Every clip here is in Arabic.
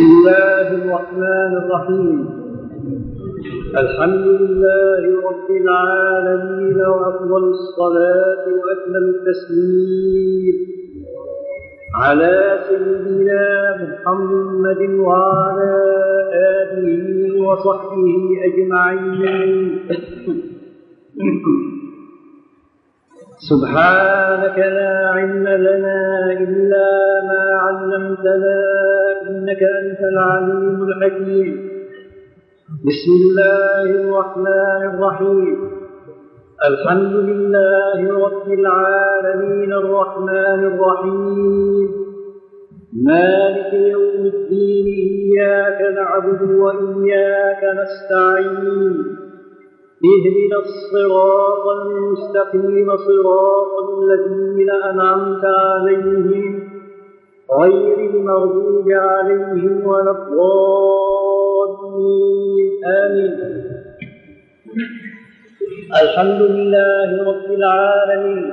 بسم الله الرحمن الرحيم الحمد لله رب العالمين وافضل الصلاه واكمل التسليم على سيدنا محمد وعلى اله وصحبه اجمعين سبحانك لا علم لنا إلا ما علمتنا إنك أنت العليم الحكيم. بسم الله الرحمن الرحيم. الحمد لله رب العالمين الرحمن الرحيم. مالك يوم الدين إياك نعبد وإياك نستعين. اهدنا الصراط المستقيم صراط الذين أنعمت عليهم. غير المغضوب عليهم ولا الضالين. آمين. الحمد لله رب العالمين.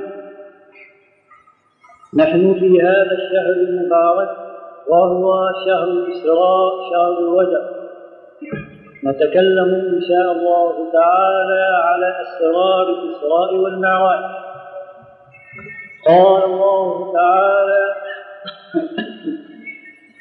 نحن في هذا الشهر المبارك وهو شهر الإسراء شهر رجب نتكلم إن شاء الله تعالى على أسرار الإسراء والمعراج. قال الله تعالى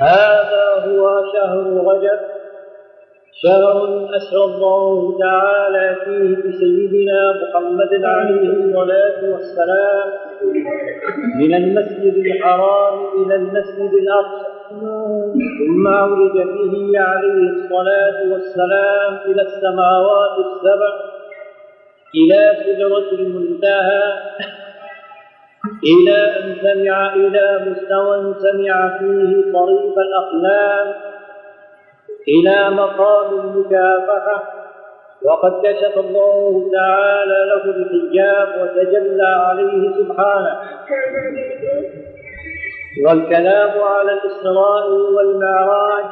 هذا هو شهر رجب شهر أسرى الله تعالى فيه بسيدنا محمد عليه الصلاة والسلام. من المسجد الحرام إلى المسجد الأقصى. ثم عرج به عليه الصلاة والسلام إلى السماوات السبع. إلى سدرة المنتهى. إلى أن سمع إلى مستوى سمع فيه صريف الأقلام إلى مقام المكافحة. وقد كشف الله تعالى له الحجاب وتجلى عليه سبحانه. والكلام على الإسراء والمعراج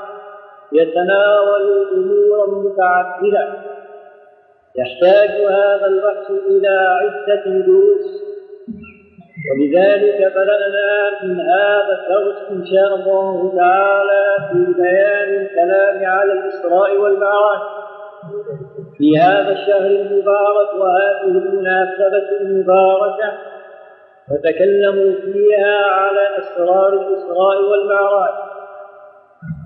يتناول أمورا متعددة يحتاج هذا البحث إلى عدة دروس ولذلك بدأنا من هذا الدرس إن شاء الله تعالى في بيان الكلام على الإسراء والمعراج. في هذا الشهر المبارك وهذه المناسبة المباركة وتكلموا فيها على أسرار الإسراء والمعراج.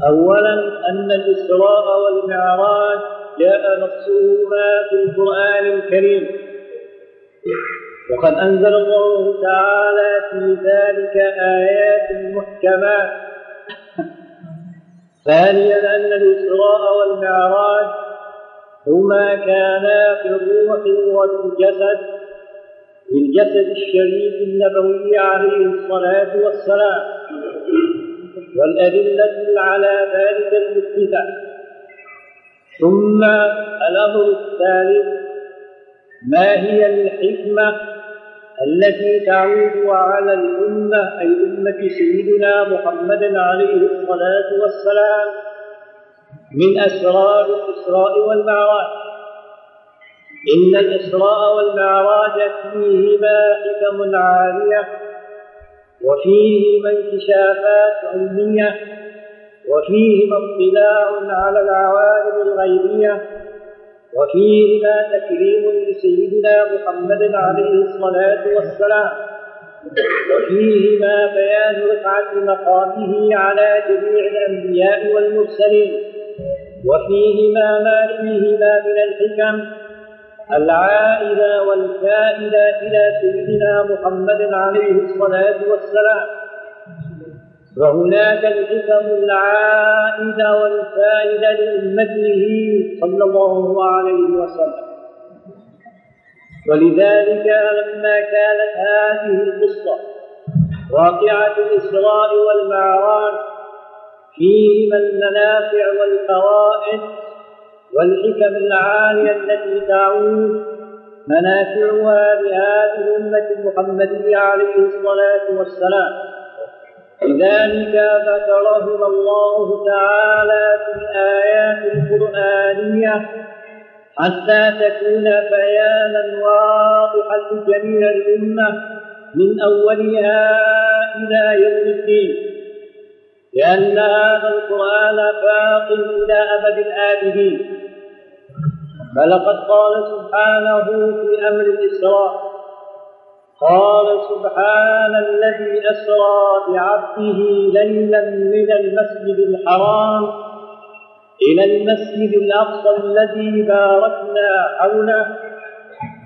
أولا أن الإسراء والمعراج جاء نصهما في القرآن الكريم. وقد أنزل الله تعالى في ذلك آيات محكمات ثانيا أن الإسراء والمعراج هما كانا في الروح وفي الجسد في الجسد الشريف النبوي عليه الصلاة والسلام. والأدلة على ذلك المثبتة. ثم الأمر الثالث ما هي الحكمة التي تعود على الأمة أي أمة سيدنا محمد عليه الصلاة والسلام من أسرار الإسراء والمعراج. إن الإسراء والمعراج فيهما حكم عالية وفيهما انكشافات علمية وفيهما اطلاع على العوالم الغيبية. وفيهما تكريم لسيدنا محمد عليه الصلاة والسلام. وفيهما بيان رفعة مقامه على جميع الأنبياء والمرسلين. وفيهما ما فيهما من الحكم. العائدة والفائدة إلى سيدنا محمد عليه الصلاة والسلام. وهناك الحكم العائدة والفائدة لأمته صلى الله عليه وسلم. ولذلك لما كانت هذه القصة واقعة الإسراء والمعراج فيهما المنافع والفوائد والحكم العالية التي تعود منافعها لهذه الأمة المحمدية عليه الصلاة والسلام. لذلك ذكرهما الله تعالى في الآيات القرآنية حتى تكون بيانا واضحا لجميع الأمة من أولها إلى يوم الدين. لأن هذا القرآن باق إلى أبد الآبدين. فلقد قال سبحانه في أمر الإسراء قال سبحان الذي أسرى بعبده ليلا من المسجد الحرام إلى المسجد الأقصى الذي باركنا حوله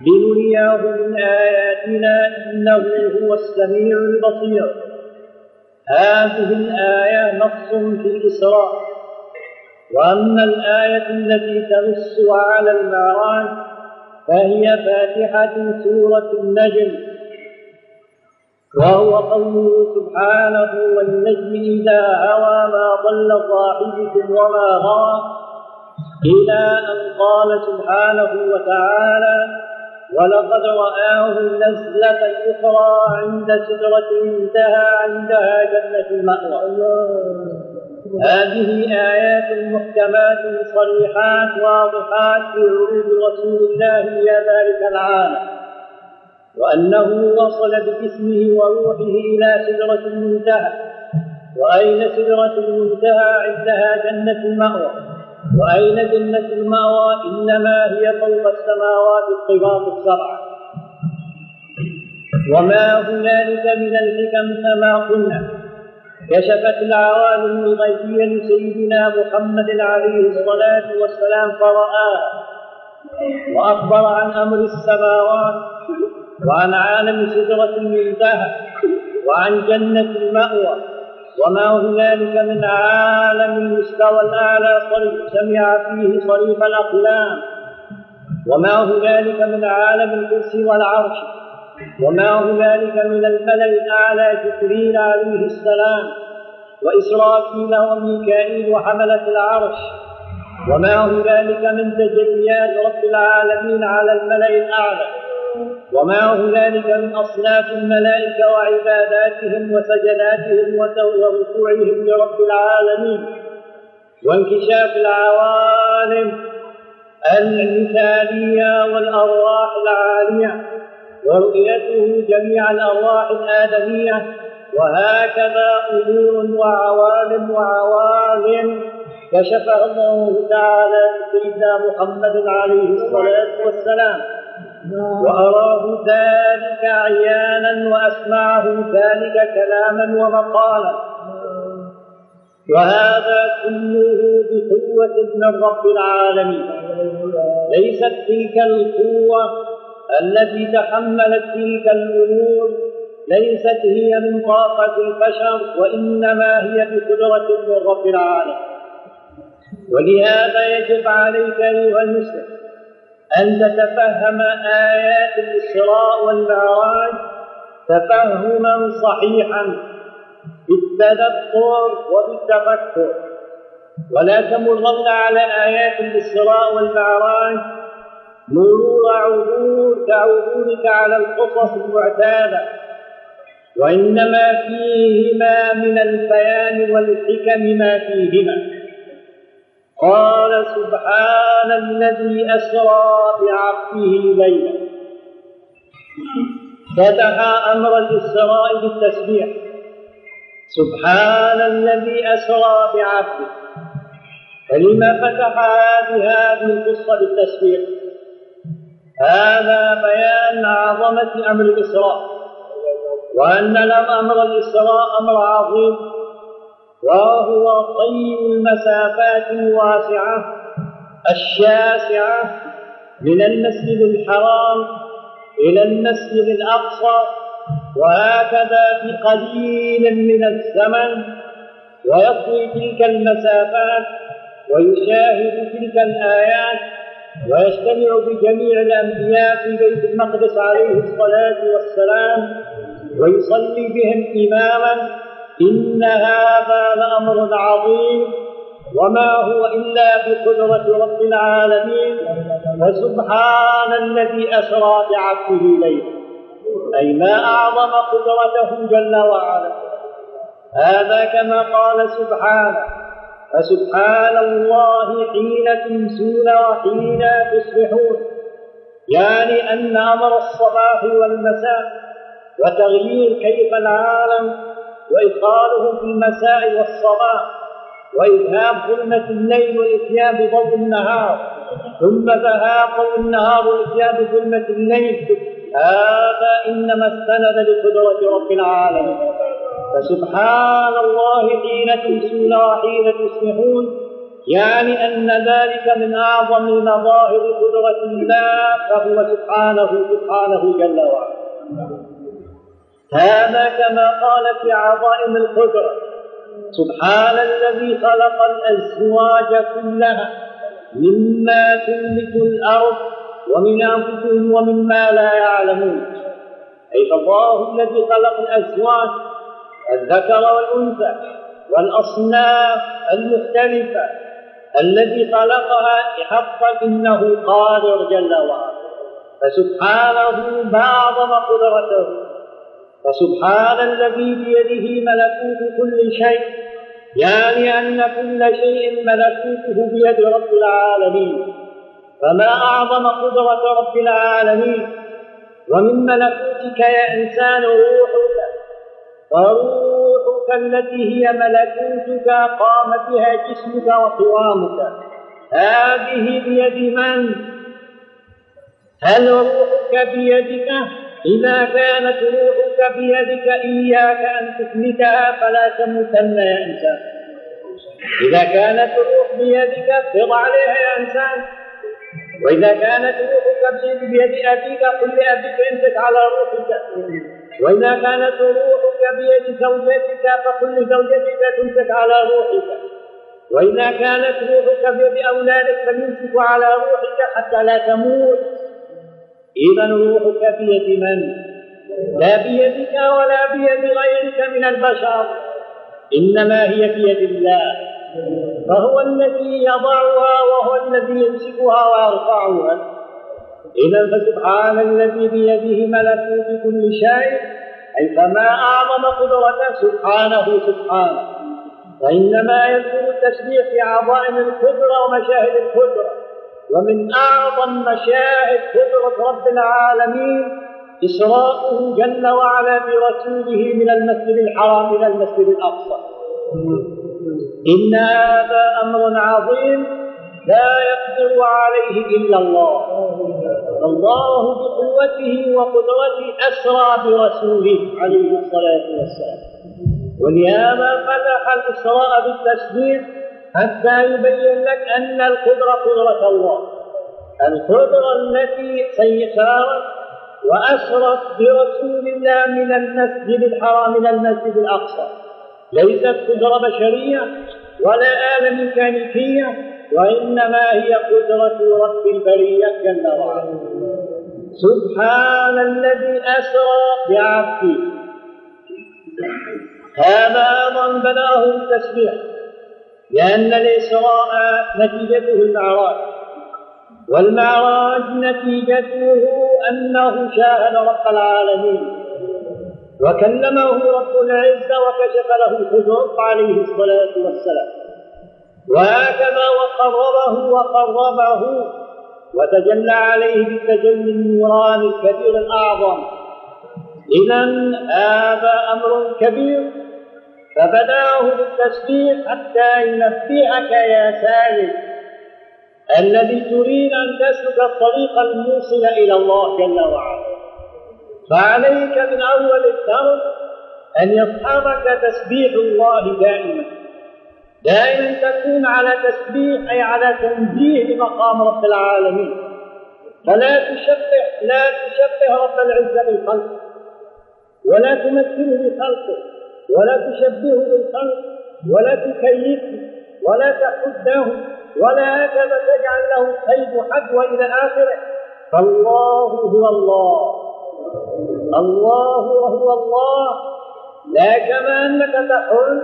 لنريه من آياتنا إنه هو السميع البصير. هذه الآية نص في الإسراء. وأما الآية التي تنص على المعراج فهي فاتحة سورة النجم. وهو قوله سبحانه والنجم إذا هوى ما ضل صاحبكم وما غوى. إلى أن قال سبحانه وتعالى ولقد رآه نزلة أخرى عند سدرة انتهى عندها جنة المأوى. هذه آيات محكمات صريحات واضحات في عروض رسول الله إلى ذلك العالم. وأنه وصل بجسمه وروحه إلى سدرة المنتهى. وأين سدرة المنتهى؟ عندها جنة المأوى. وأين جنة المأوى؟ إنما هي فوق السماوات الطباق السبعة وما هنالك من الحكم كما قلنا. كشفت العوالم الغيبية لسيدنا محمد عليه الصلاة والسلام فرآها وأخبر عن أمر السماوات وعن عالم سدرة المنتهى وعن جنة المأوى وما هنالك من عالم المستوى الأعلى سمع فيه صريف الأقلام وما هنالك من عالم الكرسي والعرش وما هنالك من الملأ الأعلى جبريل عليه السلام وإسرافيل وميكائيل وحملة العرش وما هنالك من تجليات رب العالمين على الملأ الأعلى. وما هنالك من أصناف الملائكة وعباداتهم وسجداتهم وركوعهم لرب العالمين وانكشاف العوالم المثالية والأرواح العالية ورؤيته جميع الأرواح الآدمية وهكذا أمور وعوالم وعوالم كشفها الله تعالى لسيدنا محمد عليه الصلاة والسلام. وأراه ذلك عيانا وأسمعه ذلك كلاما ومقالا. وهذا كله بقوة من رب العالمين. ليست تلك القوة التي تحملت تلك الأمور ليست هي من طاقة البشر وإنما هي بقدرة من رب العالمين. ولهذا يجب عليك أيها المسلم أن تتفهم آيات الإسراء والمعراج تفهما صحيحا بالتدبر وبالتفكر. ولا تمرن على آيات الإسراء والمعراج مرور عبور كعبورك على القصص المعتادة. وإنما فيهما من البيان والحكم ما فيهما. قال سبحان الذي أسرى بعبده ليلا. فتح أمر الإسراء بالتسبيح. سبحان الذي أسرى بعبده. فلما فتح بهذه القصة بالتسبيح؟ هذا بيان عظمة أمر الإسراء. وأن أمر الإسراء أمر عظيم. وهو طي المسافات الواسعة الشاسعة من المسجد الحرام إلى المسجد الأقصى وهكذا بقليل من الزمن ويطوي تلك المسافات ويشاهد تلك الآيات ويجتمع بجميع الأنبياء في بيت المقدس عليه الصلاة والسلام ويصلي بهم إماما إن هذا لأمر عظيم وما هو إلا بقدرة رب العالمين فسبحان الذي أسرى بعبده ليلا. أي ما أعظم قدرته جل وعلا. هذا كما قال سبحانه فسبحان الله حين تمسون وحين تصبحون. يعني أن أمر الصباح والمساء وتغيير كيف العالم وإدخاله في المساء والصباح وإذهاب ظلمة الليل والإتيان بضوء النهار ثم ذهاب ضوء النهار والإتيان بظلمة الليل. هذا إنما استند لقدرة رب العالمين. فسبحان الله حين تمسون وحين تصبحون يعني أن ذلك من أعظم مظاهر قدرة الله فهو سبحانه سبحانه جل وعلا. هذا كما قال في عظائم القدرة سبحان الذي خلق الأزواج كلها مما تنبت الأرض ومن أنفسهم ومما لا يعلمون. أي فالله الذي خلق الأزواج الذكر والأنثى والأصناف المختلفة الذي خلقها حقا إنه قادر جل وعلا. فسبحانه ما أعظم قدرته. فسبحان الذي بيده ملكوت كل شيء يعني أن كل شيء ملكوته بيد رب العالمين. فما أعظم قدرة رب العالمين؟ ومن ملكوتك يا إنسان روحك فروحك التي هي ملكوتك قام بها جسمك وقوامك. هذه بيد من؟ هل روحك بيدك؟ إذا كانت روحك بيدك إياك أن تثبتها فلا تموتن يا إنسان. إذا كانت الروح بيدك فض عليها يا إنسان. وإذا كانت روحك بيد أبيك قل لأبيك امسك على روحك. وإذا كانت روحك بيد زوجتك فقل لزوجتك تمسك على روحك. وإذا كانت روحك بيد أولادك فليمسكوا على روحك حتى لا تموت. إذا روحك بيد من؟ لا بيدك ولا بيد غيرك من البشر إنما هي بيد الله فهو الذي يضعها وهو الذي يمسكها ويرفعها. إذا فسبحان الذي بيده ملكوت كل شيء أي فما أعظم قدرته سبحانه سبحانه. وإنما يكون التسبيح في عظائم القدرة ومشاهد القدرة ومن أعظم مشاهد قدرة رب العالمين إسراؤه جل وعلا برسوله من المسجد الحرام إلى المسجد الأقصى. إن هذا أمر عظيم لا يقدر عليه إلا الله. الله بقوته وقدرته أسرى برسوله عليه الصلاة والسلام. ولهذا فتح الإسراء بالتسبيح حتى يبين لك أن القدرة قدرة الله. القدرة التي سيسارت وأسرت برسول الله من المسجد الحرام إلى المسجد الأقصى. ليست قدرة بشرية ولا آلة ميكانيكية وإنما هي قدرة رب البرية جل وعلا. سبحان الذي أسرى بعبده. هذا أيضا بناه التسبيح لأن الإسراء نتيجته المعراج والمعراج نتيجته أنه شاهد رب العالمين. وكلمه رب العزة وكشف له الحجب عليه الصلاة والسلام. وهكذا وقربه وقربه وتجلى عليه بالتجلي النوراني الكبير الأعظم. إذا هذا أمر كبير. فبداه بالتسبيح حتى ينبهك يا سالم الذي تريد أن تسلك الطريق الموصل إلى الله جل وعلا. فعليك من أول الدرس أن يصحبك تسبيح الله دائما. دائما تكون على تسبيح أي على تنزيه لمقام رب العالمين. فلا تشبه لا تشبه رب العزة بالخلق. ولا تمثله بخلقه. ولا تشبهه بالخلق. ولا تكيفه. ولا تحده. ولا تجعل له قيد حد والى آخره. فالله هو الله. الله وهو الله. لا كما أنك تحل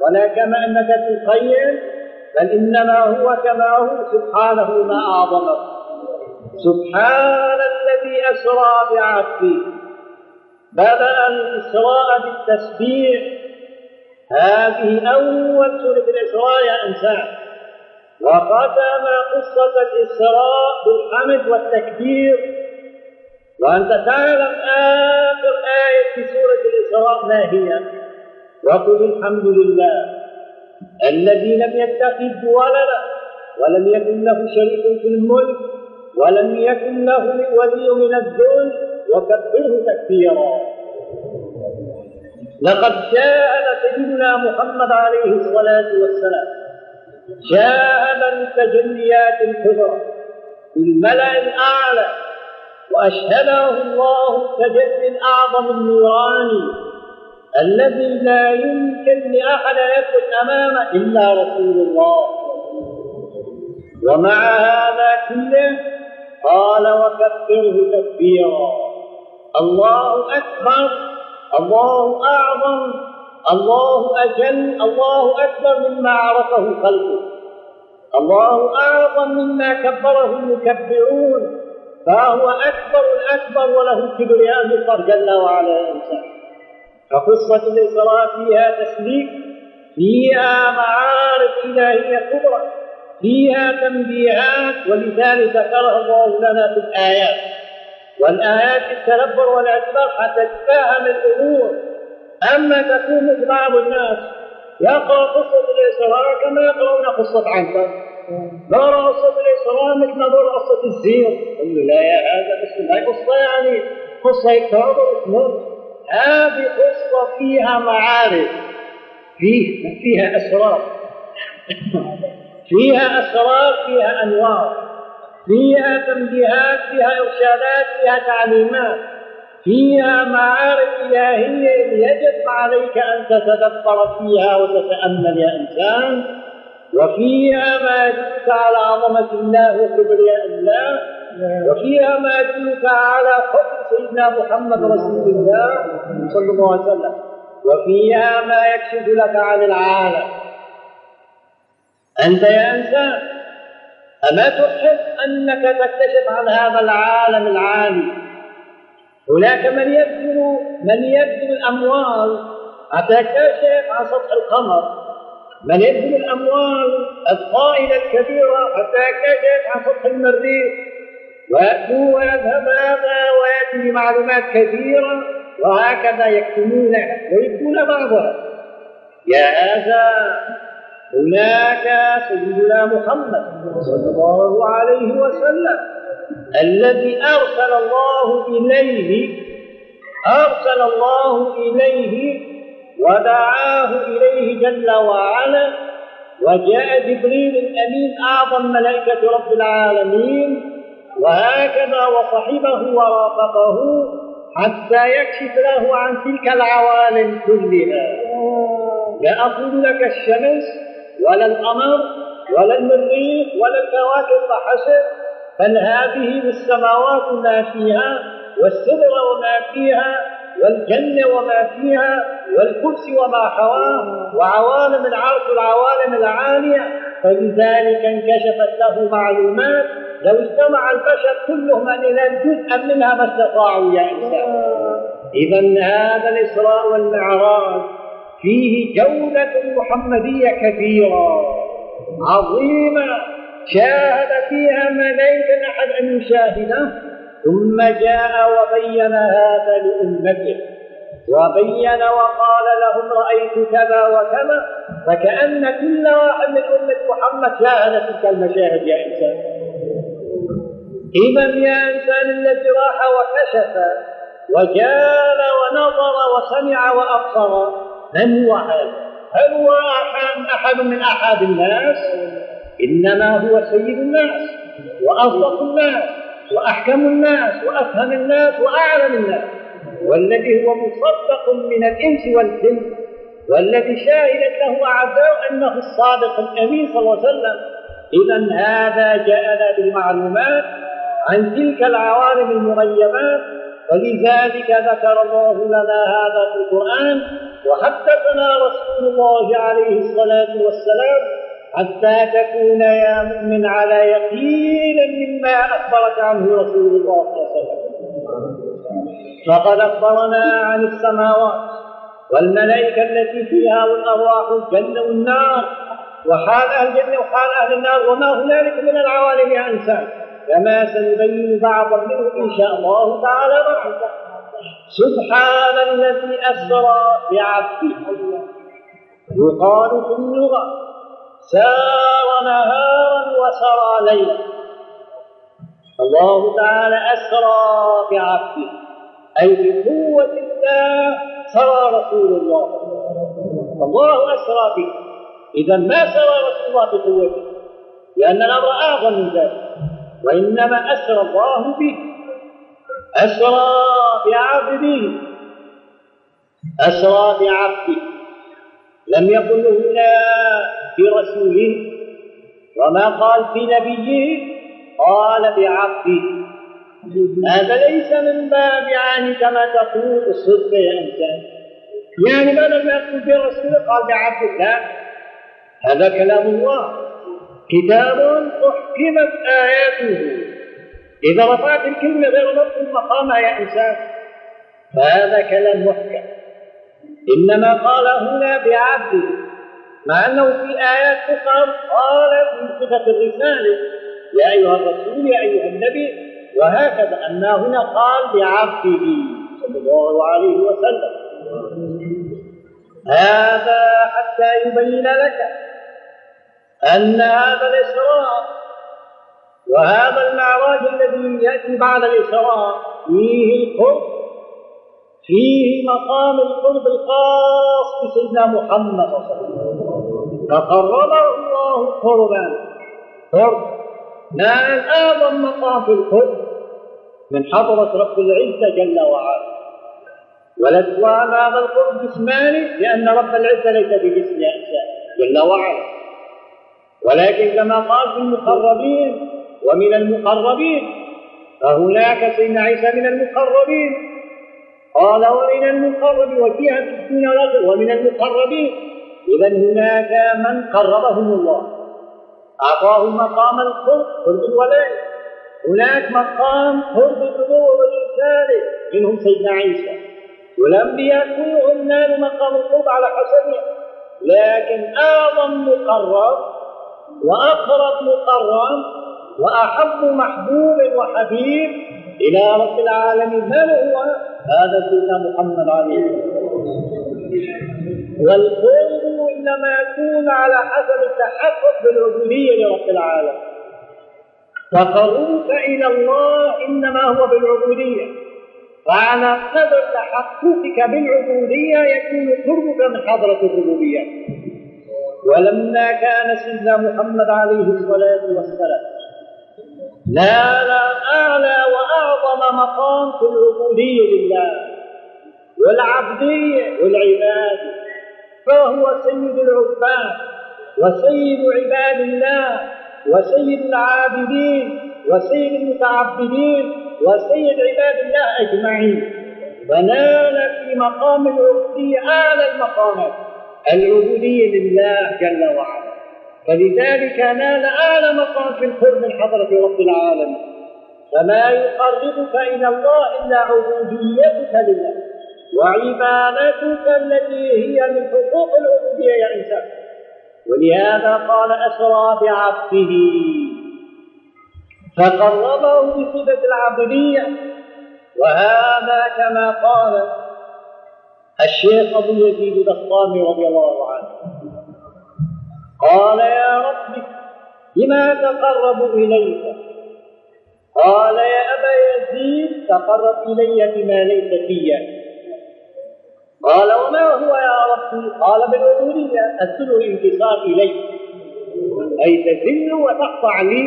ولا كما أنك تخيل بل إنما هو كما هو. سبحانه ما أعظمه سبحان الذي أسرى بعبده. بدأ الإسراء بالتسبيح. هذه أول سورة الإسراء يا إنسان. وختم قصة الإسراء بالحمد والتكبير. وأنت تعلم آخر آية في سورة الإسراء ما هي؟ وقل الحمد لله الذي لم يتخذ ولدا ولم يكن له شريك في الملك ولم يكن له ولي من الذل. وكبره تكبيرا. لقد شاهد سيدنا محمد عليه الصلاة والسلام شاهد التجليات الكبرى في الملأ الأعلى وأشهده الله التجلي الأعظم النوراني الذي لا يمكن لأحد يثبت أمامه إلا رسول الله. ومع هذا كله قال وكبره تكبيرا. الله أكبر الله أعظم. الله أجل الله أكبر مما عرفه خلقه الله أعظم مما كبره المكبرون. فهو أكبر الأكبر وله كبرياء المطر جل وعلا. إنسان فقصة الإسراء فيها تسليك فيها معارف إلهية كبرى فيها تنبيهات. ولذلك ذكرها الله لنا في الآيات. والآيات التدبر والاعتبار حتى تفهم الأمور. أما تكون بعض الناس يقرأ قصة الإسراء كما يقرؤون قصة عنتر نرى قصة الإسراء مثل نظر قصة الزير. لا يا هذا قصة هاي قصة يعني. قصة يكتبر هذه قصة فيها معارف. فيه فيها أسرار. فيها أسرار فيها أنوار. فيها تنبيهات فيها إرشادات فيها تعليمات. فيها معارف إلهية يجب عليك أن تتدبر فيها وتتأمل يا إنسان وفيها ما يدلك على عظمة الله وكبرياء الله وفيها ما يدلك على حب سيدنا محمد رسول الله صلى الله عليه وسلم وفيها ما يكشف لك عن العالم. أنت يا إنسان أما تحب أنك تكتشف عن هذا العالم العالي؟ هناك من يبذل من يبذل الأموال. حتى يكتشف عن سطح القمر. من يبذل الأموال الطائلة الكبيرة حتى يكتشف عن سطح المريخ. ويأتوا ويذهب هذا ويأتي بمعلومات كثيرة وهكذا يكتمون ويكتمون بعضها. يا هذا هناك سيدنا محمد صلى الله عليه وسلم. الذي أرسل الله إليه أرسل الله إليه ودعاه إليه جل وعلا وجاء جبريل الأمين أعظم ملائكة رب العالمين وهكذا وصحبه ورافقه حتى يكشف له عن تلك العوالم كلها. لا أقول لك الشمس ولا القمر ولا المريخ ولا الكواكب فحسب بل هذه بالسماوات ما فيها والسدر وما فيها والجنة وما فيها والكرسي وما حواه وعوالم العرش والعوالم العالية. فلذلك انكشفت له معلومات لو اجتمع البشر كلهم ينال جزءا منها ما استطاعوا يا إنسان إذا هذا الإسراء والمعراج فيه جودة محمدية كثيرة عظيمة. شاهد فيها ما لا يمكن أحد أن يشاهده ثم جاء وبين هذا لأمته وبين وقال لهم رأيت كذا وكذا فكأن كل واحد من أمة محمد شاهد تلك المشاهد يا إنسان إذا يا إنسان الذي راح وكشف وجال ونظر وسمع وأبصر من هو هذا؟ هل هو أحد, من أحد الناس؟ إنما هو سيد الناس وأصدق الناس وأحكم الناس وأفهم الناس وأعلم الناس. والذي هو مصدق من الإنس والجن والذي شاهدت له أعداء أنه الصادق الأمين صلى الله عليه وسلم. إذا هذا جاءنا بالمعلومات عن تلك العوالم المغيبات ولذلك ذكر الله لنا هذا في القرآن وحدثنا رسول الله عليه الصلاة والسلام حتى تكون يا مؤمن على يقين مما أخبرك عنه رسول الله صلى الله عليه وسلم. فقد أخبرنا عن السماوات والملائكة التي فيها والأرواح الجنة والنار وحال أهل الجنة وحال أهل النار وما هنالك من العوالم يا إنسان كما سنبين بعضا منه إن شاء الله تعالى معك سبحان الذي أسرى بعبده. يقال في اللغة سار نهارا وسرى ليلا. الله تعالى أسرى بعبده. أي بقوة الله سرى رسول الله. الله أسرى به. إذا ما سرى رسول الله بقوته؟ لأن الأمر أعظم من ذلك. وإنما أسرى الله به. أسرى بعبده. أسرى بعبده. لم يقل هنا برسوله وما قال في نبيه؟ قال بعبده. هذا ليس من باب يعني كما تقول. الصدق يا انسان يعني بدل ما يقول برسوله قال بعبده. لا. هذا كلام الله. كتاب أحكمت آياته. إذا رفعت الكلمة غير نفس مقامها يا إنسان. فهذا كلام محكم. إنما قال هنا بعبده. مع أنه في آيات أخرى قال في صفة الرسالة يا أيها الرسول يا أيها النبي وهكذا أن هنا قال بعبده صلى الله عليه وسلم هذا حتى يبين لك أن هذا الإسراء وهذا المعراج الذي يأتي بعد الإسراء فيه القرب فيه مقام القرب الخاص بسيدنا محمد صلى الله عليه وسلم. فقربه الله قربا. قرب. نال أعظم مقام في القرب؟ من حضرة رب العزة جل وعلا. والأسوان هذا القرب جسماني لأن رب العزة ليس بجسم إنسان جل وعلا. ولكن كما قال في المقربين ومن المقربين فهناك سيدنا عيسى من المقربين. قال ومن المقرب وفيها ستون رجل ومن المقربين. إذا هناك من قربهم الله. أعطاه مقام القرب قرب الولاية هناك مقام قرب النبوة والرسالة منهم سيدنا عيسى. والأنبياء كلهم نالوا مقام القرب على حسبه لكن أعظم مقرب وأقرب مقرب وأحب محبوب وحبيب إلى رب العالمين. من هو؟ هذا سيدنا محمد عليه الصلاة والسلام. والقرب إنما يكون على حسب التحقق بالعبودية لرب العالمين. تقربك إلى الله إنما هو بالعبودية. وعلى قدر تحققك بالعبودية يكون قربك من حضرة الربوبية. ولما كان سيدنا محمد عليه الصلاة والسلام نال أعلى وأعظم مقام في العبودية لله. والعبدية والعبادة فهو سيد العباد وسيد عباد الله وسيد العابدين وسيد المتعبدين وسيد عباد الله أجمعين. فنال في مقام العبودية اعلى المقامات العبودية لله جل وعلا. فلذلك نال اعلى مقام في القرب من حضره رب العالمين. فما يقربك إلى الله إلا عبوديتك لله. وعبادتك التي هي من حقوق العبودية يا إنسان. ولهذا قال أسرى بعبده. فقربه بصفة العبدية. وهذا كما قال الشيخ أبو يزيد البسطامي رضي الله عنه. قال يا رب بما تقرب إليك؟ قال يا أبا يزيد تقرب إلي بما ليس فيك قال وما هو يا ربي؟ قال بالعبودية أسل الانتصار إليك أي تذل وتخضع لي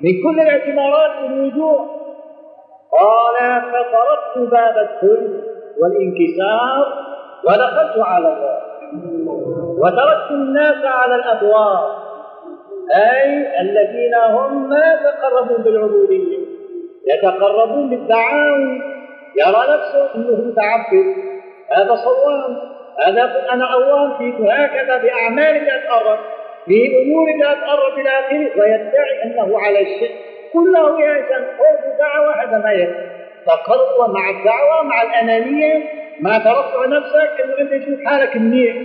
من كل الاعتبارات والوجوه. قال فتركت باب الذل والانكسار ودخلت على الله وتركت الناس على الأبواب أي الذين هم ما تقربوا بالعبودية يتقربون بالدعاوي. يرى نفسه انه متعبد هذا صواب هذا أنا أوام فيك هكذا بأعمالك أتقرب في أمورك أتقرب إلى آخره ويدعي أنه على الشيء كله يا إنسان قرب دعوة هذا ما يكفي تقرب مع الدعوة مع الأنانية مع ترفع نفسك إنه أنت تشوف حالك منيح.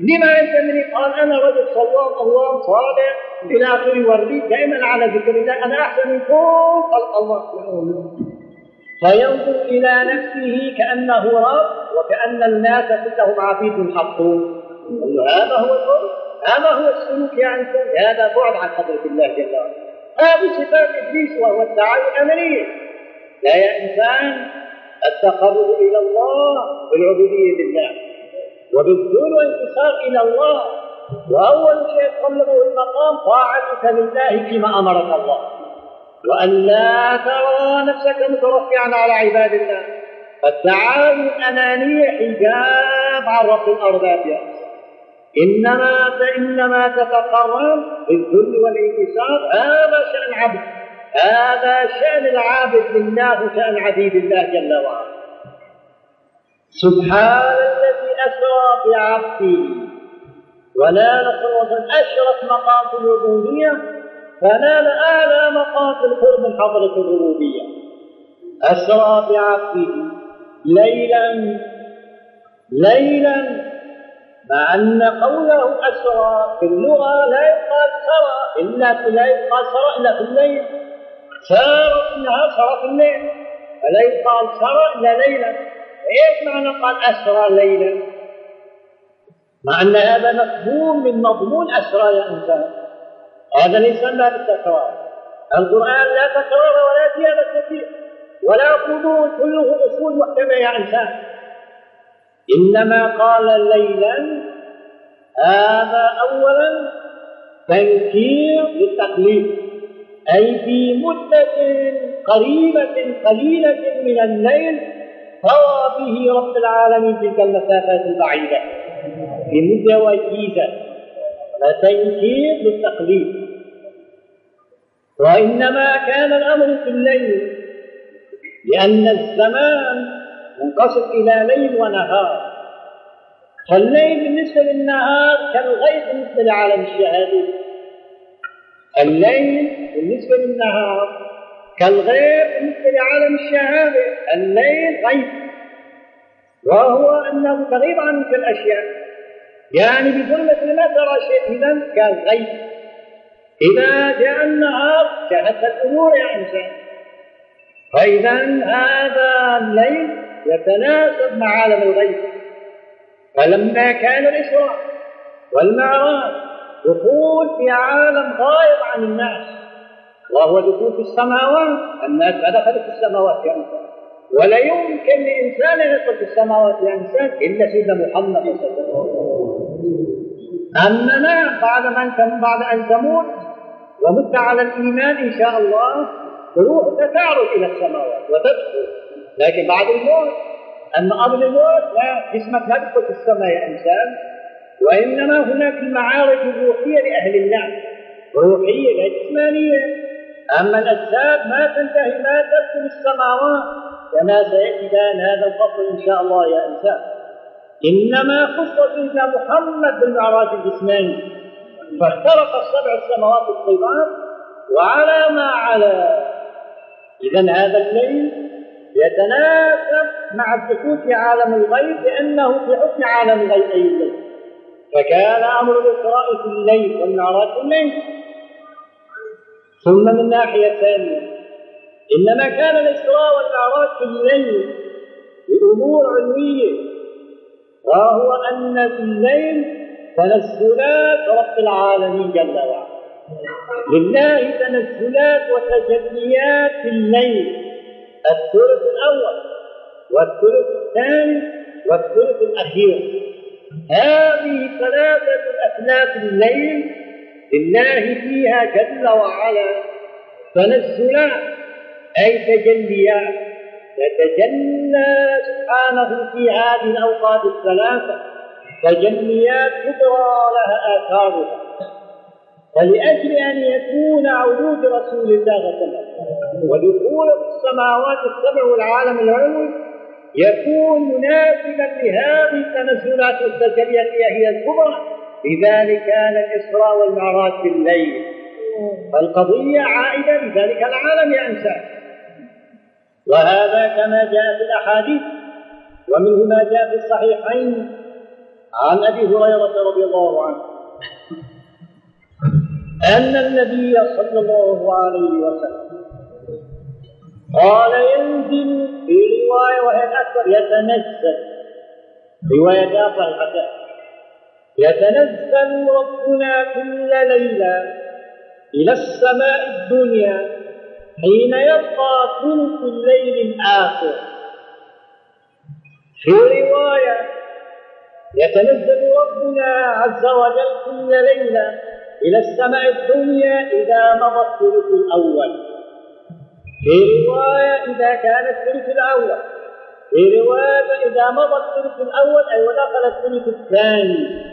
لما أنت مني قال أنا رجل صواب الله صالح إلى آخره يوريك دائما على ذكر الله أنا أحسن من كل خلق الله. فينظر إلى نفسه كأنه رب وكأن الناس كلهم عبيد حقون هذا هو القول هذا هو السلوك يا إنسان هذا بعد عن حضرة الله جل وعلا. هذه صفات إبليس وهو الدعاء الأمنية لا يا إنسان التقرب إلى الله بالعبودية لله وبالذل والانتصار إلى الله. وأول شيء يتطلبه المقام طاعتك لله فيما أمرك الله. وأن لا ترى نفسك مترفعا على عباد الله. فالتعالي الأنانية حجاب عن رب الأرباب يا إنما إنما تتقرب بالذل والانكسار. هذا شأن عبد. هذا شأن العابد لله شأن عبيد الله جل وعلا. سبحان الذي أسرى بعبده. عليه وسلم أشرف مقام في العبودية فنال أعلى القرب من حضرة الربوبية. أسرى بعبده ليلا ليلا مع أن قوله أسرى في اللغة لا يقال سرى إلا لا يقال سرى إلا في الليل. سار في النهار سرى في الليل. فلا يقال سرى إلا ليلا. إيش معنى قال أسرى ليلا؟ مع أن هذا مفهوم من مضمون أسرى يا إنسان. هذا ليس ما بالتكرار القرآن لا تكرار ولا زيادة كثير. ولا فضول كله أصول محكمة يا إنسان. إنما قال ليلا هذا أولا تنكير للتقليد. أي في مدة قريبة قليلة من الليل طوى به رب العالمين تلك المسافات البعيدة. في مدة وجيزة. فتنكير للتقليد. وإنما كان الأمر في الليل لأن الزمان منقسم إلى ليل ونهار. فالليل بالنسبة للنهار كالغيب بالنسبة لعالم الشهادة. الليل بالنسبة للنهار كالغيب بالنسبة لعالم الشهادة. الليل غيب وهو أنه تغيب عنك الأشياء يعني بظلمة ما ترى شيء إذا كالغيب. إذا جاء النهار شاهدت الأمور يا إنسان فإذا هذا الليل يتناسب مع عالم الغيب. فلما كان الإسراء والمعراج دخول في عالم غائب عن الناس وهو دخول في السماوات الناس دخلت في السماوات يا إنسان ولا يمكن لإنسان أن يدخل في السماوات يا إنسان إلا سيدنا محمد صلى الله عليه وسلم. نعم بعد من بعد أن تموت ومت على الإيمان إن شاء الله روحك تعرج إلى السماوات وتدخل. لكن بعد الموت أما قبل الموت لا جسمك لا يدخل في السماء يا إنسان. وإنما هناك المعارج الروحية لأهل الله روحية لا جسمانية. أما الأجساد ما تنتهي ما تدخل السماوات. كما سيأتي بيان هذا الفصل إن شاء الله يا إنسان. إنما خص سيدنا محمد بالمعراج الجسماني. فاخترق السبع السماوات الطيبات وعلى ما على. إذا هذا الليل يتناسب مع في عالم الغيب لأنه في حكم عالم الغيب أي الليل فكان أمر الإسراء في الليل والمعراج في الليل ثم من ناحية ثانية إنما كان الإسراء والمعراج في الليل بأمور علمية. وهو أن في الليل تنزلات رب العالمين جل وعلا. لله تنزلات وتجليات في الليل. الثلث الأول والثلث الثاني والثلث الأخير. هذه ثلاثة أثلاث الليل لله فيها جل وعلا. تنزلات أي تجليات يتجلى سبحانه في هذه الأوقات الثلاثة. تجليات تدرى لها آثارها. فلأجل أن يكون عروج رسول الله صلى الله عليه وسلم ودخول السماوات السبع والعالم العلوي يكون مناسبا لهذه التنزلات والتجليات هي الكبرى. لذلك كان الإسراء والمعراج بالليل. فالقضية عائدة لذلك العالم يا إنسان وهذا كما جاء في الأحاديث ومنه ما جاء في الصحيحين. عن أبي هريرة رضي الله عنه. أن النبي صلى الله عليه وسلم قال ينزل في رواية وهي الأكثر يتنزل. رواية آخر الحسن يتنزل ربنا كل ليلة إلى السماء الدنيا حين يبقى ثلث الليل الآخر. في رواية يتنزل ربنا عز وجل كل ليلة إلى السماء الدنيا إذا مضى الثلث الأول. في رواية إذا كان الثلث الأول. في رواية إذا مضى الثلث الأول أي ودخل الثلث الثاني.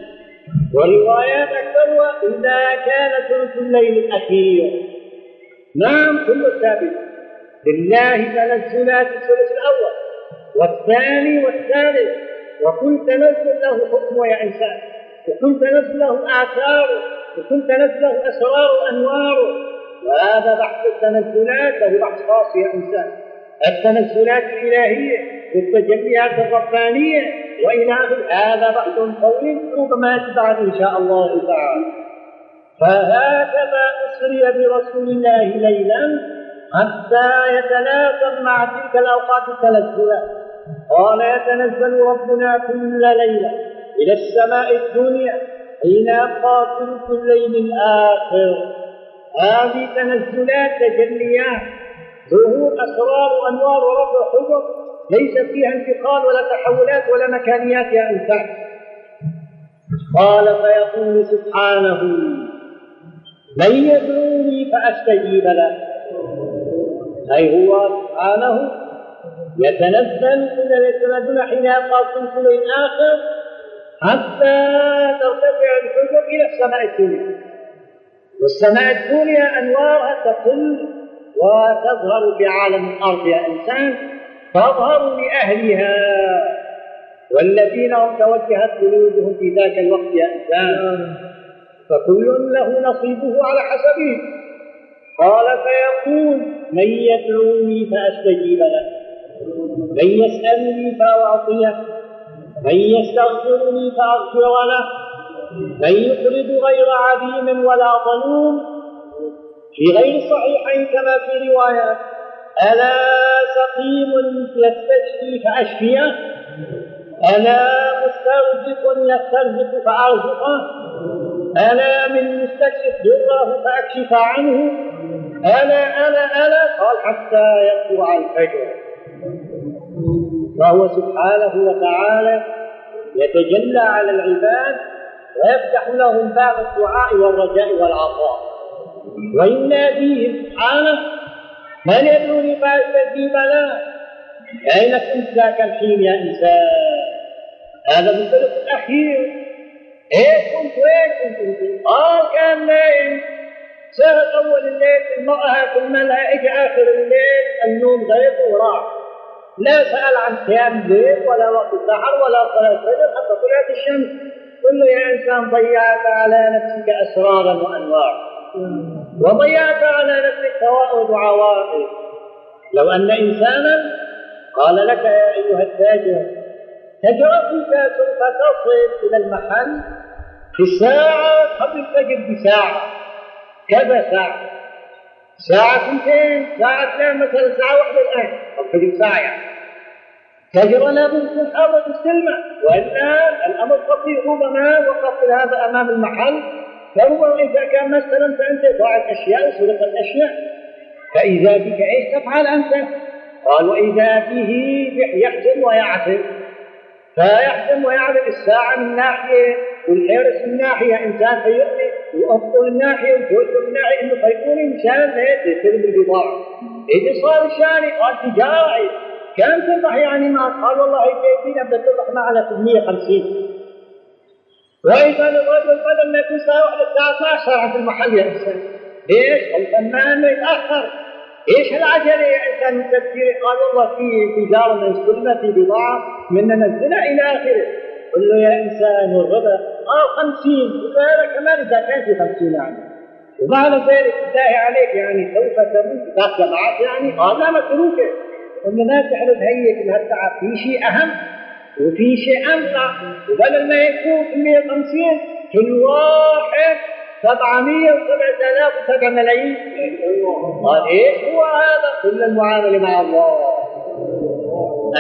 وروايات أكثرها إذا كان ثلث الليل الأخير. نعم كل ثابت. لله تنزلات الثلث الأول والثاني والثالث. وكل تنزل له حكم يا إنسان وكل تنزل له آثار وكل تنزل له أسرار وأنوار. وهذا بحث التنزلات له بحث خاص يا إنسان. التنزلات الإلهية والتجليات الربانية وإلى هذا بحث طويل ربما يتبعد إن شاء الله تعالى. فهكذا أسري برسول الله ليلا حتى يتناسب مع تلك الأوقات التنزلات. قال يتنزل ربنا كل ليلة إلى السماء الدنيا حين يبقى ثلث الليل الآخر. هذه تنزلات تجليات ظهور أسرار وأنوار ورفع حجر. ليس فيها انتقال ولا تحولات ولا مكانيات يا انسان قال فيقول سبحانه من يدعوني فأستجيب له أي هو سبحانه. يتنزل إلى يتنزل حين يبقى الصنف الآخر حتى ترتفع الحجر إلى السماء الدنيا. والسماء الدنيا أنوارها تقل وتظهر في عالم الأرض يا إنسان تظهر لأهلها والذين هم توجهت قلوبهم في ذاك الوقت يا إنسان. فكل له نصيبه على حسبه. قال فيقول من يدعوني فأستجيب له. من يسألني فأعطيه من يستغفرني فأغفر له من يقرض غير عديم ولا ظلوم. في غير الصحيحين كما في روايات ألا سقيم يستشفي فأشفيه؟ ألا مسترزق يسترزق فأرزقه؟ ألا من مستكشف ضره فأكشف عنه؟ ألا ألا ألا. قال حتى يطلع الفجر. فهو سبحانه وتعالى يتجلى على العباد ويفتح لهم باب الدعاء والرجاء والعطاء. ويناديهم سبحانه من يدعوني فاستجيب له أين كنت ذاك الحين يا إنسان؟ هذا الثلث الأخير. إيه كنت؟ وين كنت قال كان نايم. سهل أول الليل المرأة ثم الملائكة آخر الليل النوم غيب وراح. لا سأل عن قيام الليل ولا وقت السحر ولا صلاة الفجر حتى طلعت الشمس. كل يا إنسان ضيعت على نفسك أسرارا وأنوار وضيعت على نفسك فوائد وعواقب لو أن إنسانا قال لك يا أيها التاجر تجربتك سوف تصل إلى المحل في الساعة قبل الفجر بساعة. كذا ساعة. ساعة سنتين ساعة اثنين مثلا ساعة واحدة الآن. الفجر ساعة. يعني تجرى لابد تكون حاضر السلمة وإلا الأمر خطير ربما وقف هذا أمام المحل. فربما إذا كان مثلا فأنت فعلت أشياء وسرقت أشياء فإذا بك إيش تفعل أنت؟ قال وإذا به يحزم ويعزم فيحزم ويعزم الساعة من ناحية والحرص من ناحية إنسان فيؤتي من ناحية من ناحية إنه فيكون إنسان لا يستلم البضاعة. إذا صار الشاري قال تجارة كم تربح يعني ما قال والله جايبين بدك تربح معنا 350 وإذا للرجل بدل ما يكون الساعة واحدة الساعة 12 في المحل يا إنسان. ليش؟ الفنان ما يتأخر. إيش العجله يا إنسان؟ من تفكير قال والله في تجارة من في بضاعة من ننزلها إلى آخره. قل له يا إنسان والربا قال خمسين هذا كمان اذا كان في خمسين يعني. ومعنى ذلك بالله عليك يعني سوف تموت. اذا جمعت يعني. متروكه قلنا ما تحرم هيك بهالتعب في شيء أهم. وفي شيء انفع وبدل ما يكون في 150 كل واحد 707 ملايين. قال إيش هو هذا؟ كل المعاملة مع الله.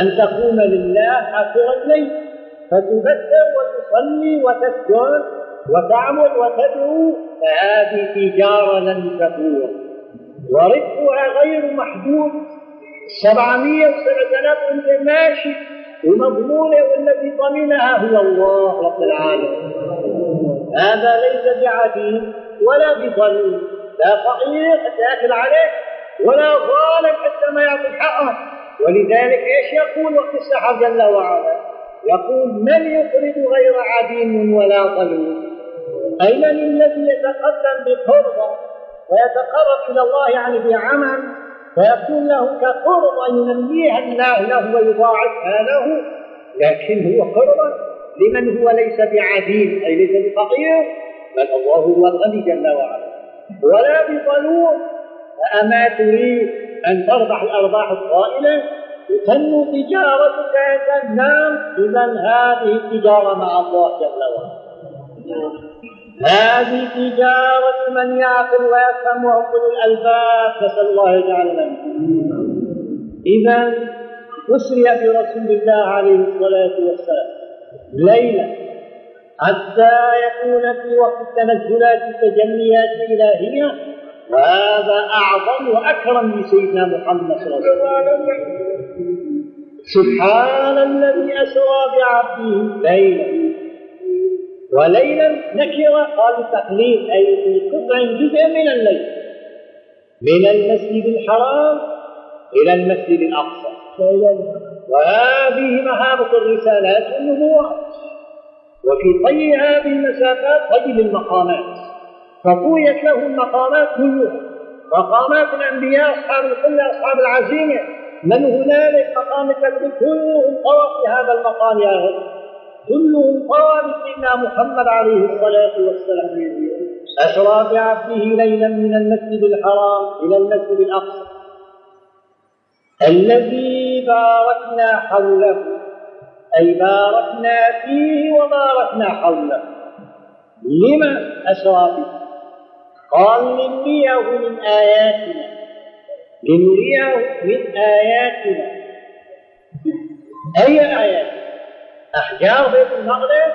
أن تقوم لله اخر الليل فتذكر وتصلي وتسجد وتعمل وتدعو فهذه تجاره لن تبور وربحها غير محدود. 700 و7000 وانت ماشي ومضمونه والذي ضمنها هو الله رب العالمين. هذا ليس بعديم ولا بظلم لا فقير حتى ياكل عليه ولا ظالم حتى ما يعطي حقه. ولذلك إيش يقول وقت السحر جل وعلا؟ يقول من يقرض غير عديم ولا ظلوم اي من الذي يتقدم بقربه ويتقرب إلى الله يعني بعمل فيكون له كقربة ينميها الله له ويضاعفها له لكن هو قربة لمن هو ليس بعديم أي ليس بفقير بل الله هو الغني جل وعلا. ولا بظلوم فأما تريد أن تربح الأرباح الطائلة تنمو تجارتك يا سلام إذا هذه التجارة مع الله جل وعلا. هذه تجارة من يعقل ويفهم ويأخذ الألباب نسأل الله يجعلنا إذا أسري برسول الله عليه الصلاة والسلام. ليلا حتى يكون في وقت التنزلات التجليات الإلهية وهذا أعظم وأكرم لسيدنا محمد صلى الله عليه وسلم. سبحان الذي أسرى بعبده ليلا وليلا نكرة قالوا تقليل أي في قطع جزء من الليل من المسجد الحرام إلى المسجد الأقصى. وهذه مهابة الرسالات والنبوات. وفي طي هذه المسافات طي للمقامات فطويت له المقامات كلها. مقامات الأنبياء أصحاب القلة أصحاب العزيمة. من هنالك مقام التكبير كلهم طوى في هذا المقام يا رب. كلهم قال سيدنا محمد عليه الصلاة والسلام. أسرى بعبده ليلا من المسجد الحرام إلى المسجد الأقصى. الذي باركنا حوله. أي باركنا فيه وباركنا حوله. لما؟ أسرى به قال لنريه من آياتنا. لنريه من آياتنا. أي آيات؟ أحجار بيت المقدس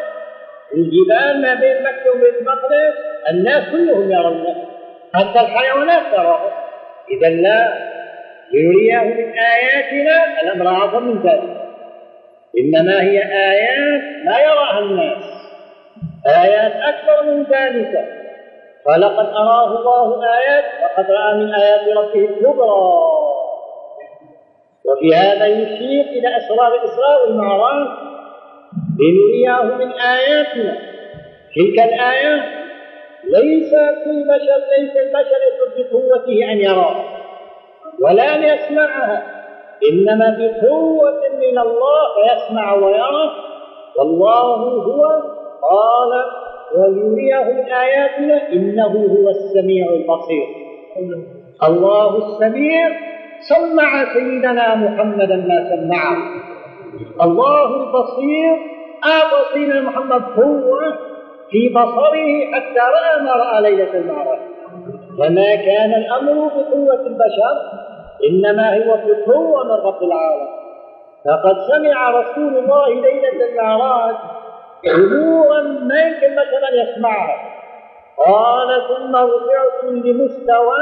الجبال ما بين مكة وبيت المقدس الناس كلهم يرونه حتى الحيوانات تراه إذا لا لنريه من آياتنا الأمر أعظم من ذلك؟ إنما هي آيات لا يراها الناس. آيات أكبر من ذلك. فلقد أراه الله آيات وقد رأى من آيات ربه الكبرى وفي هذا يشير إلى أسرار الإسراء والمعراج لنريه من آياتنا. تلك الآيات ليس كل بشر ليس البشر بقوته أن يراها ولا أن يسمعها. إنما بقوة من الله فيسمع ويرى والله هو قال وليريه آياتنا إنه هو السميع البصير. الله السميع سمع سيدنا محمدا ما سمعه الله البصير أعطى سيدنا محمد قوة في بصره حتى رأى ما رأى ليلة المعراج وما كان الأمر بقوة البشر إنما هو بقوة من رب العالم فقد سمع رسول الله ليلة المعراج أمورا ما يمكن مثلا يسمعها قال ثم رفعت لمستوى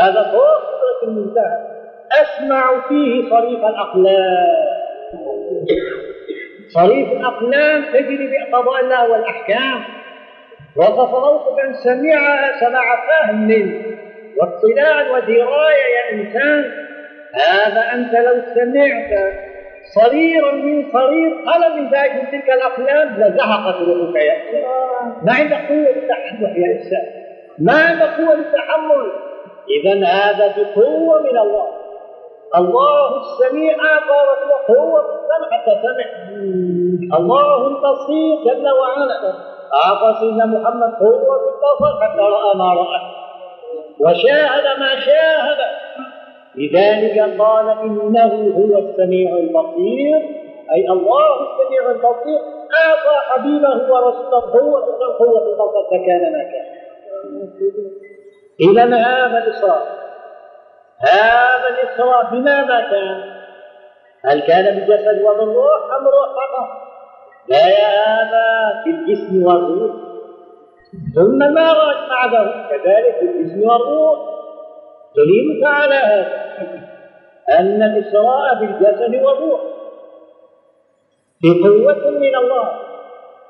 هذا فوق قدرة المنتهى. أسمع فيه صريف الأقلام. صريف الأقلام تجري بقضاء الله والأحكام. وتصوف من سمعها سمع فهم واطلاع ودراية يا إنسان. هذا أنت لو سمعت صريرا من صرير قلم من ذلك من تلك الأقلام لزهقت روحك يا ما عندك قوة للتحمل يا إنسان؟ ما عندك قوة للتحمل؟ إذا هذا بقوة من الله. الله السميع أعطى رسوله قوة في السمع حتى سمع. الله البصير جل وعلا. أعطى سيدنا محمد في البصر حتى رأى ما رأى. وشاهد ما شاهد. لذلك قال إنه هو السميع البصير. أي الله السميع البصير. أعطى حبيبه ورسوله قوة قوة البصر فكان ما كان. إذا هذا الإسراء. هذا الإسراء بماذا كان؟ هل كان بالجسد وبالروح أم روح فقط؟ لا يا هذا في الجسم والروح. ثم ما بعده؟ كذلك في الجسم والروح. دليلك على هذا أن الإسراء بالجسد والروح بقوة من الله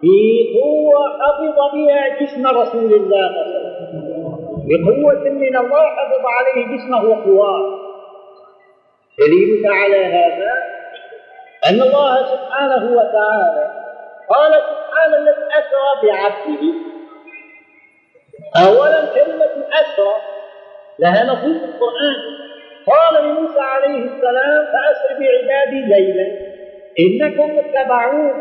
بقوة حفظ بها جسم رسول الله بقوة من الله حفظ عليه جسمه وقواه. دليلك على هذا أن الله سبحانه وتعالى قال سبحان الذي أسرى بعبده أولا كلمة أسرى لها في القرآن. قال لموسى عليه السلام فأسر بعبادي ليلا. إنكم متبعون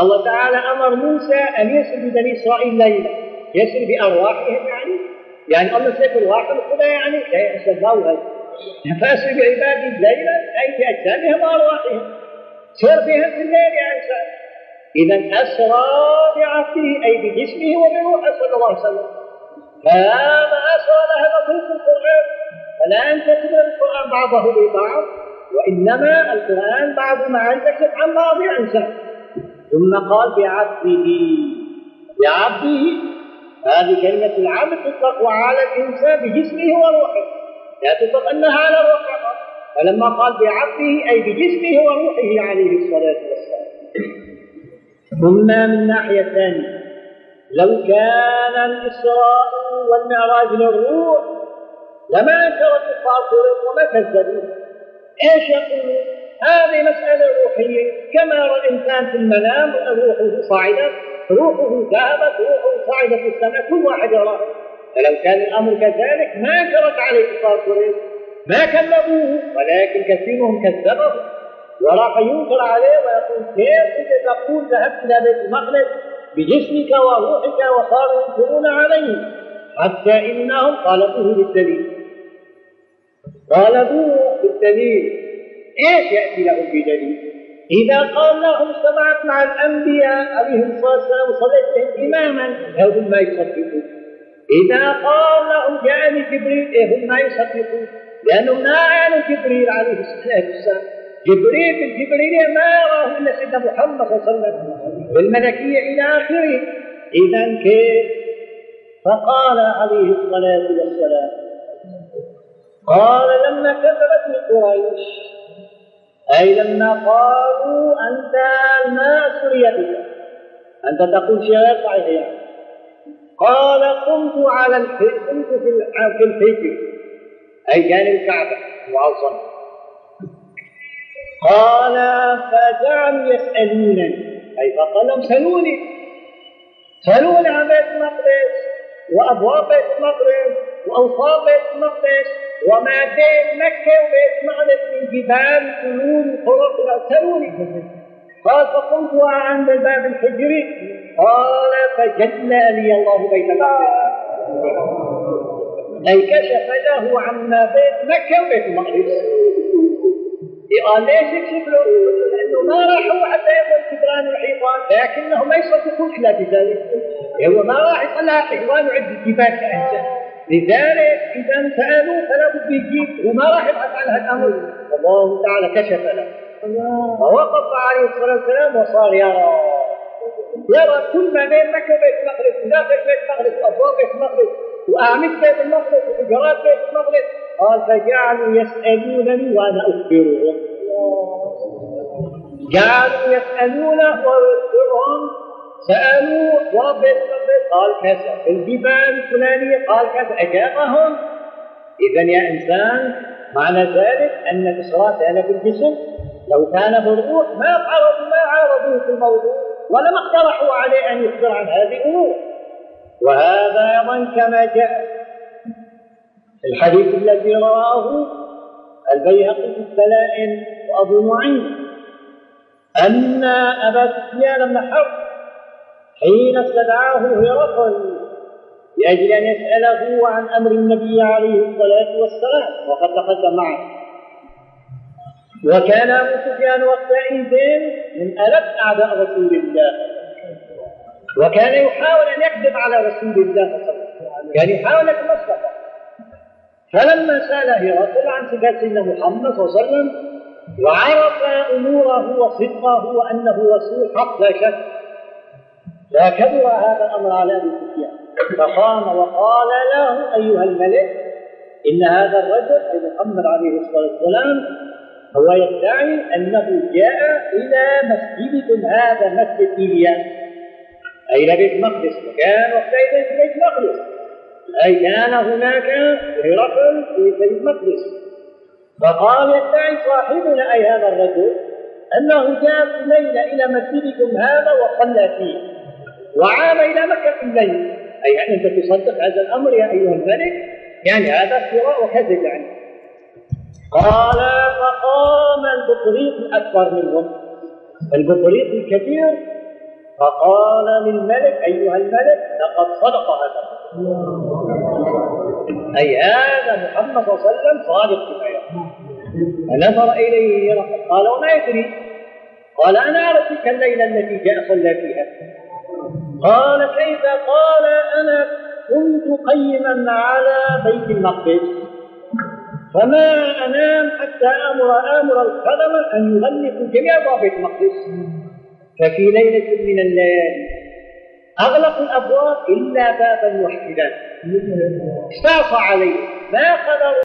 الله تعالى أمر موسى أن يسر ببني إسرائيل ليلا. يسر بأرواحهم يعني. يعني الله سيف واحد كذا يعني. لا يحسبوها فأسر بعبادي ليلا أي بأجسامهم وأرواحهم سير بهم في الليل إنسان إذا أسرى بعبده أي بجسمه وبروحه صلى الله عليه وسلم. فهذا أسرى لها في القرآن. فلا أن تكتب القرآن بعضه ببعض وإنما القرآن بعض ما يكشف عن بعض إنسان ثم قال بعبده بعبده هذه كلمة العبد تطلق على الإنسان بجسمه وروحه. لا تطلق أنها على الروح فقط. فلما قال بعبده أي بجسمه وروحه عليه الصلاة والسلام. ثم من ناحية ثانية. لو كان الإسراء والمعراج للروح لما أنكر الكفار وما كذبوا إيش يقولون؟ هذه مسألة روحية. كما يرى الإنسان في المنام روحه صاعدة روحه ذهبت روحه صعدت في السماء كل واحد يراه. فلو كان الأمر كذلك ما أنكرت عليه كفار ما كذبوه ولكن كثيرهم كذبه وراح ينكر عليه ويقول كيف انت تقول ذهبت إلى بيت المقدس؟ بجسمك وروحك وصاروا ينكرون عليه حتى إنهم طالبوه بالدليل. طالبوه بالدليل. إيش يأتي لهم بدليل؟ إذا قال لهم سمعت مع الأنبياء عليهم الصلاة والسلام وصليت بهم إماما هم ما يصدقون؟ إذا قال لهم جاءني جبريل هم ما يصدقون؟ لأنهم ما عانوا جبريل عليه الصلاة والسلام. جبريل بالجبريلية ما يراه إلا سيدنا محمد صلى الله عليه وسلم. بالملكية إلى آخره. إذا كيف؟ فقال عليه الصلاة والسلام قال لما كذبت قريش أي لما قالوا أنت ما سريتك أنت تقول شيء غير صحيح يعني. قال قمت على قمت في الحجر أي جانب الكعبة معظم قال فجعلوا يسألونني. أي لهم سلوني سلوني عن بيت المقدس وأبواب بيت المقدس وأوصاف بيت المقدس وما بين مكة وبيت المقدس من جبال قلوب وقرى سلوني قال فقمت عند الباب الحجري قال فجلى لي الله بيت المقدس أي كشف له عما بين مكة وبيت المقدس قال ليش يكشف له؟ الجدران والحيطان لكنهم ما يصدقون إلا بذلك. هو ما راح يطلع حيوان وعد الجبال كأنسان لذلك إذا سألوا فلا بد يجيب. وما راح يبحث عن هذا الأمر. الله تعالى كشف له. فوقف عليه الصلاة والسلام وصار يرى. يرى كل ما بين مكة وبيت المقدس وداخل بيت المقدس وأبواب بيت المقدس وأعمدة بيت المقدس وحجرات بيت المقدس. قال فجعلوا يسألونني وأنا أخبرهم. جعلوا يسألونه ويخبرهم سألوا ورب المقدس قال كذا الجبال الفلانية؟ قال كذا أجابهم؟ إذا يا إنسان معنى ذلك أن الإسراء كان بالجسم لو كان بالروح ما عرضوا ما عارضوه في الموضوع ولما اقترحوا عليه أن يخبر عن هذه الأمور. وهذا أيضا كما جاء الحديث الذي رواه البيهقي في الدلائل وأبو نعيم. أن أبا سفيان بن حرب حين استدعاه هرقل لأجل أن يسأله عن أمر النبي عليه الصلاة والسلام. وقد تقدم معه. وكان أبو سفيان وقتئذ من ألد أعداء رسول الله. وكان يحاول أن يكذب على رسول الله صلى الله عليه وسلم. كان يحاول أن يتمسك. فلما سأل هرقل عن صفات سيدنا محمد صلى الله عليه وسلم وعرف أموره وصدقه وأنه رسول حق لا شك. فكبر هذا الأمر على أبي سفيان. فقام وقال له أيها الملك إن هذا الرجل أي محمد عليه الصلاة والسلام هو يدعي أنه جاء إلى مسجدكم هذا مسجد إيليا أي إلى بيت المقدس وكان وقتئذ في بيت المقدس أي كان هناك هرقل في بيت المقدس فقال يدعي صاحبنا أي هذا الرجل؟ أنه جاء في الليلة إلى مسجدكم هذا وصلى فيه. وعاد إلى مكة الليل. أي أنت تصدق هذا الأمر يا أيها الملك؟ يعني هذا افتراء وكذب يعني. قال فقام البطريق الأكبر منهم. البطريق الكبير. فقال للملك أيها الملك لقد صدق هذا أي هذا محمد صلى الله عليه وسلم صادق في فنظر إليه قال وما يدري؟ قال أنا أعرف تلك الليلة التي جاء صلى فيها. قال كيف؟ قال أنا كنت قيما على بيت المقدس فما أنام حتى آمر آمر الخدم أن يغلقوا جميع أبواب المقدس. ففي ليلة من الليالي أغلقوا الأبواب إلا بابا واحدا استعصى عليه. ما قدروا